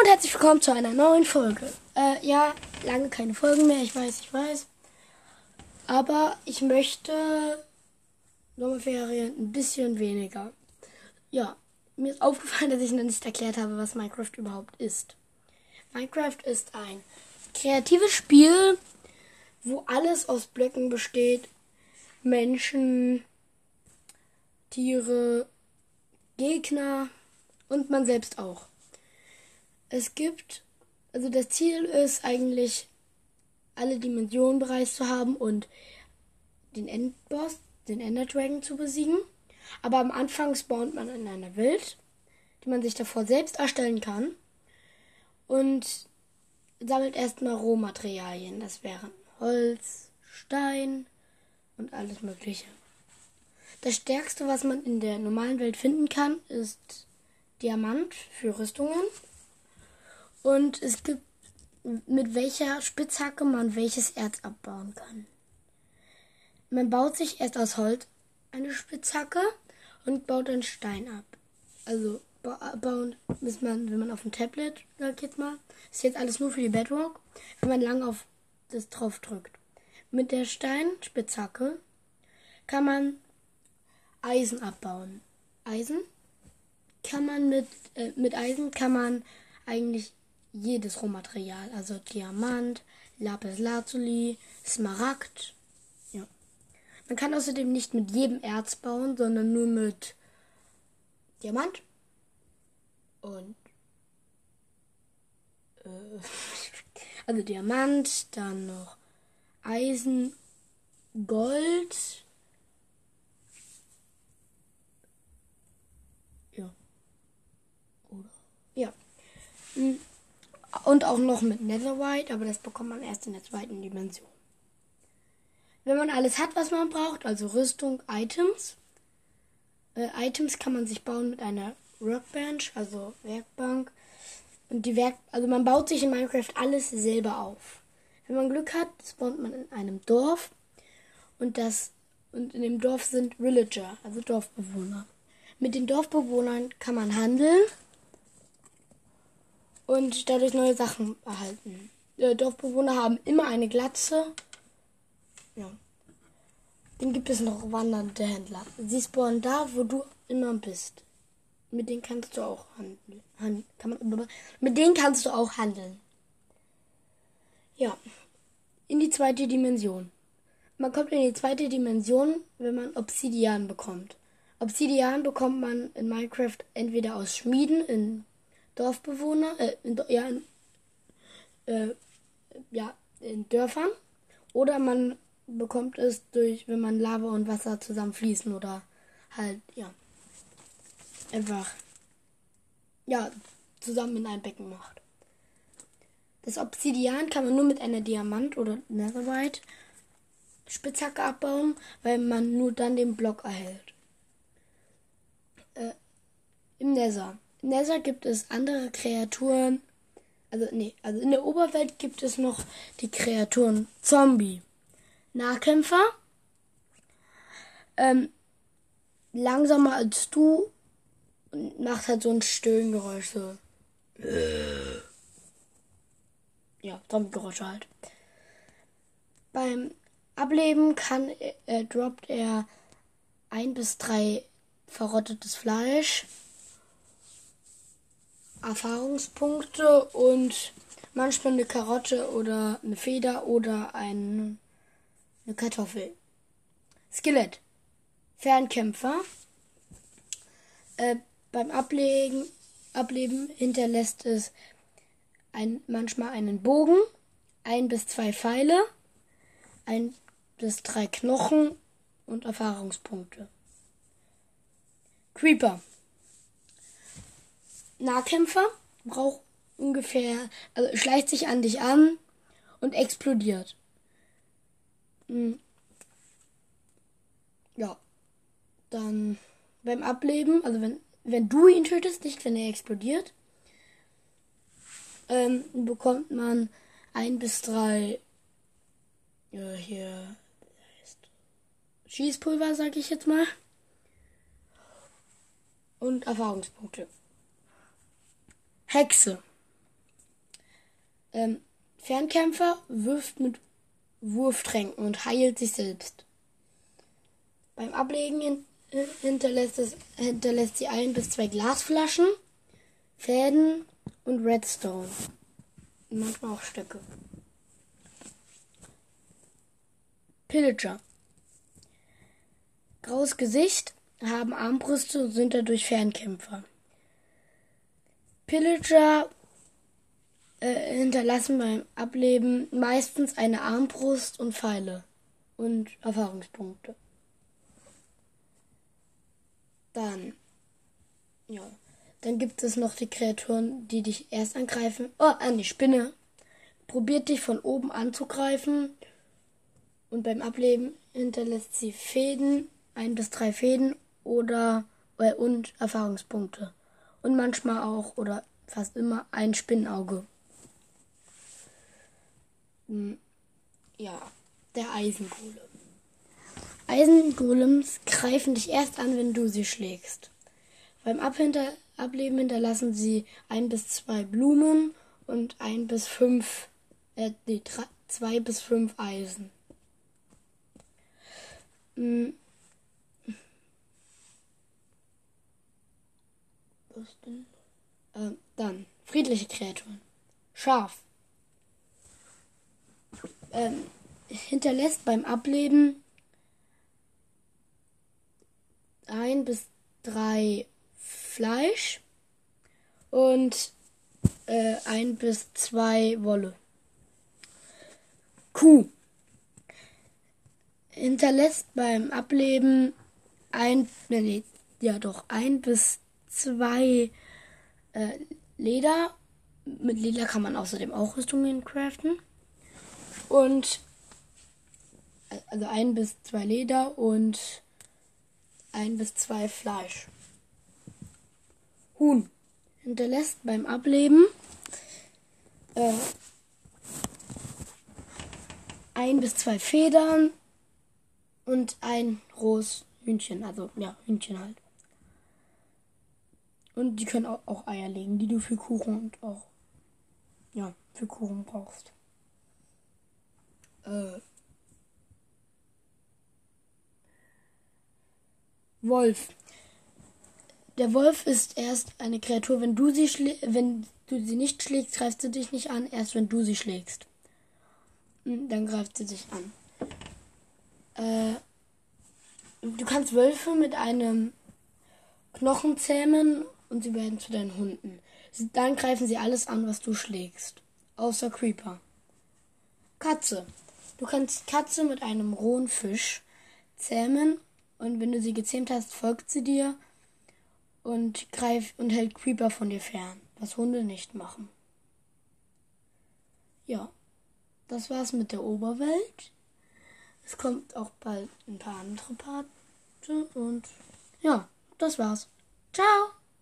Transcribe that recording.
und herzlich willkommen zu einer neuen Folge. Äh, ja, lange keine Folgen mehr, ich weiß, ich weiß. Aber ich möchte Sommerferien ein bisschen weniger. Ja, mir ist aufgefallen, dass ich noch nicht erklärt habe, was Minecraft überhaupt ist. Minecraft ist ein kreatives Spiel, wo alles aus Blöcken besteht. Menschen, Tiere, Gegner und man selbst auch. Es gibt, also das Ziel ist eigentlich, alle Dimensionen bereits zu haben und den Endboss, den Ender Dragon zu besiegen. Aber am Anfang spawnt man in einer Welt, die man sich davor selbst erstellen kann. Und sammelt erstmal Rohmaterialien. Das wären Holz, Stein und alles Mögliche. Das Stärkste, was man in der normalen Welt finden kann, ist Diamant für Rüstungen. Und es gibt mit welcher Spitzhacke man welches Erz abbauen kann. Man baut sich erst aus Holz eine Spitzhacke und baut einen Stein ab. Also bauen, bis man, wenn man auf dem Tablet, sag jetzt mal, ist jetzt alles nur für die Bedrock, wenn man lang auf das drauf drückt. Mit der Steinspitzhacke kann man Eisen abbauen. Eisen kann man mit, äh, mit Eisen kann man eigentlich jedes Rohmaterial, also Diamant, Lapis Lazuli, Smaragd. Ja. Man kann außerdem nicht mit jedem Erz bauen, sondern nur mit Diamant und äh, also Diamant, dann noch Eisen, Gold. Ja. Oder? Ja. Hm. Und auch noch mit Netherite, aber das bekommt man erst in der zweiten Dimension. Wenn man alles hat, was man braucht, also Rüstung, Items. Äh, Items kann man sich bauen mit einer Workbench, also Werkbank. Und die Werk, also man baut sich in Minecraft alles selber auf. Wenn man Glück hat, spawnt man in einem Dorf und das und in dem Dorf sind Villager, also Dorfbewohner. Mit den Dorfbewohnern kann man handeln und dadurch neue Sachen erhalten. Äh, Dorfbewohner haben immer eine Glatze. Ja. Dann gibt es noch wandernde Händler. Sie spawnen da, wo du immer bist. Mit denen kannst du auch handeln. Hand, man, mit denen kannst du auch handeln. Ja. In die zweite Dimension. Man kommt in die zweite Dimension, wenn man Obsidian bekommt. Obsidian bekommt man in Minecraft entweder aus Schmieden in Dorfbewohner, äh, in, ja, in, äh, ja, in Dörfern. Oder man bekommt es durch, wenn man Lava und Wasser zusammenfließen oder halt, ja, einfach, ja, zusammen in ein Becken macht. Das Obsidian kann man nur mit einer Diamant- oder Netherite Spitzhacke abbauen, weil man nur dann den Block erhält. Äh, Im Nether. Nether gibt es andere Kreaturen. Also, nee, also in der Oberwelt gibt es noch die Kreaturen Zombie, Nahkämpfer, ähm, langsamer als du und macht halt so ein Stöhngeräusch, so. Ja, Zombie-Geräusche halt. Beim Ableben kann, äh, droppt er ein bis drei verrottetes Fleisch, Erfahrungspunkte und manchmal eine Karotte oder eine Feder oder ein, eine Kartoffel. Skelett. Fernkämpfer. Äh, beim Ablegen, Ableben hinterlässt es ein, manchmal einen Bogen, ein bis zwei Pfeile, ein bis drei Knochen und Erfahrungspunkte. Creeper. Nahkämpfer braucht ungefähr, also schleicht sich an dich an und explodiert. Hm. Ja. Dann beim Ableben, also wenn, wenn du ihn tötest, nicht wenn er explodiert, ähm, bekommt man ein bis drei ja, hier heißt Schießpulver, sag ich jetzt mal. Und Erfahrungspunkte. Hexe. ähm, Fernkämpfer wirft mit Wurftränken und heilt sich selbst. Beim Ablegen hinterlässt, es, hinterlässt sie ein bis zwei Glasflaschen, Fäden und Redstone. Und manchmal auch Stöcke. Pillager. Graues Gesicht, haben Armbrüste und sind dadurch Fernkämpfer. Pillager äh, hinterlassen beim Ableben meistens eine Armbrust und Pfeile und Erfahrungspunkte. Dann, ja, dann gibt es noch die Kreaturen, die dich erst angreifen. Oh, eine Spinne. Probiert dich von oben anzugreifen und beim Ableben hinterlässt sie Fäden, ein bis drei Fäden oder äh, und Erfahrungspunkte. Und manchmal auch oder fast immer ein Spinnenauge. Hm, ja, der Eisengolem. Eisengolems greifen dich erst an, wenn du sie schlägst. Beim Abhinter Ableben hinterlassen sie ein bis zwei Blumen und ein bis fünf, äh, nee, drei, zwei bis fünf Eisen. Hm. Was denn? Äh, dann, friedliche Kreaturen. Schaf. Ähm, hinterlässt beim Ableben ein bis drei Fleisch und äh, ein bis zwei Wolle. Kuh hinterlässt beim Ableben ein, nee, ja doch, ein bis zwei äh, Leder. Mit Leder kann man außerdem auch Rüstungen craften. Und also ein bis zwei Leder und ein bis zwei Fleisch. Huhn hinterlässt beim Ableben äh, ein bis zwei Federn und ein rohes Hühnchen, also ja, Hühnchen halt. Und die können auch, Eier legen, die du für Kuchen und auch ja, für Kuchen brauchst. Äh, Wolf. Der Wolf ist erst eine Kreatur, wenn du sie wenn du sie nicht schlägst, greift sie dich nicht an, erst wenn du sie schlägst. Hm, dann greift sie dich an. Äh, du kannst Wölfe mit einem Knochen zähmen und sie werden zu deinen Hunden. Dann greifen sie alles an, was du schlägst. Außer Creeper. Katze. Du kannst Katze mit einem rohen Fisch zähmen und wenn du sie gezähmt hast, folgt sie dir und greift und hält Creeper von dir fern, was Hunde nicht machen. Ja, das war's mit der Oberwelt. Es kommt auch bald ein paar andere Parts und ja, das war's. Ciao!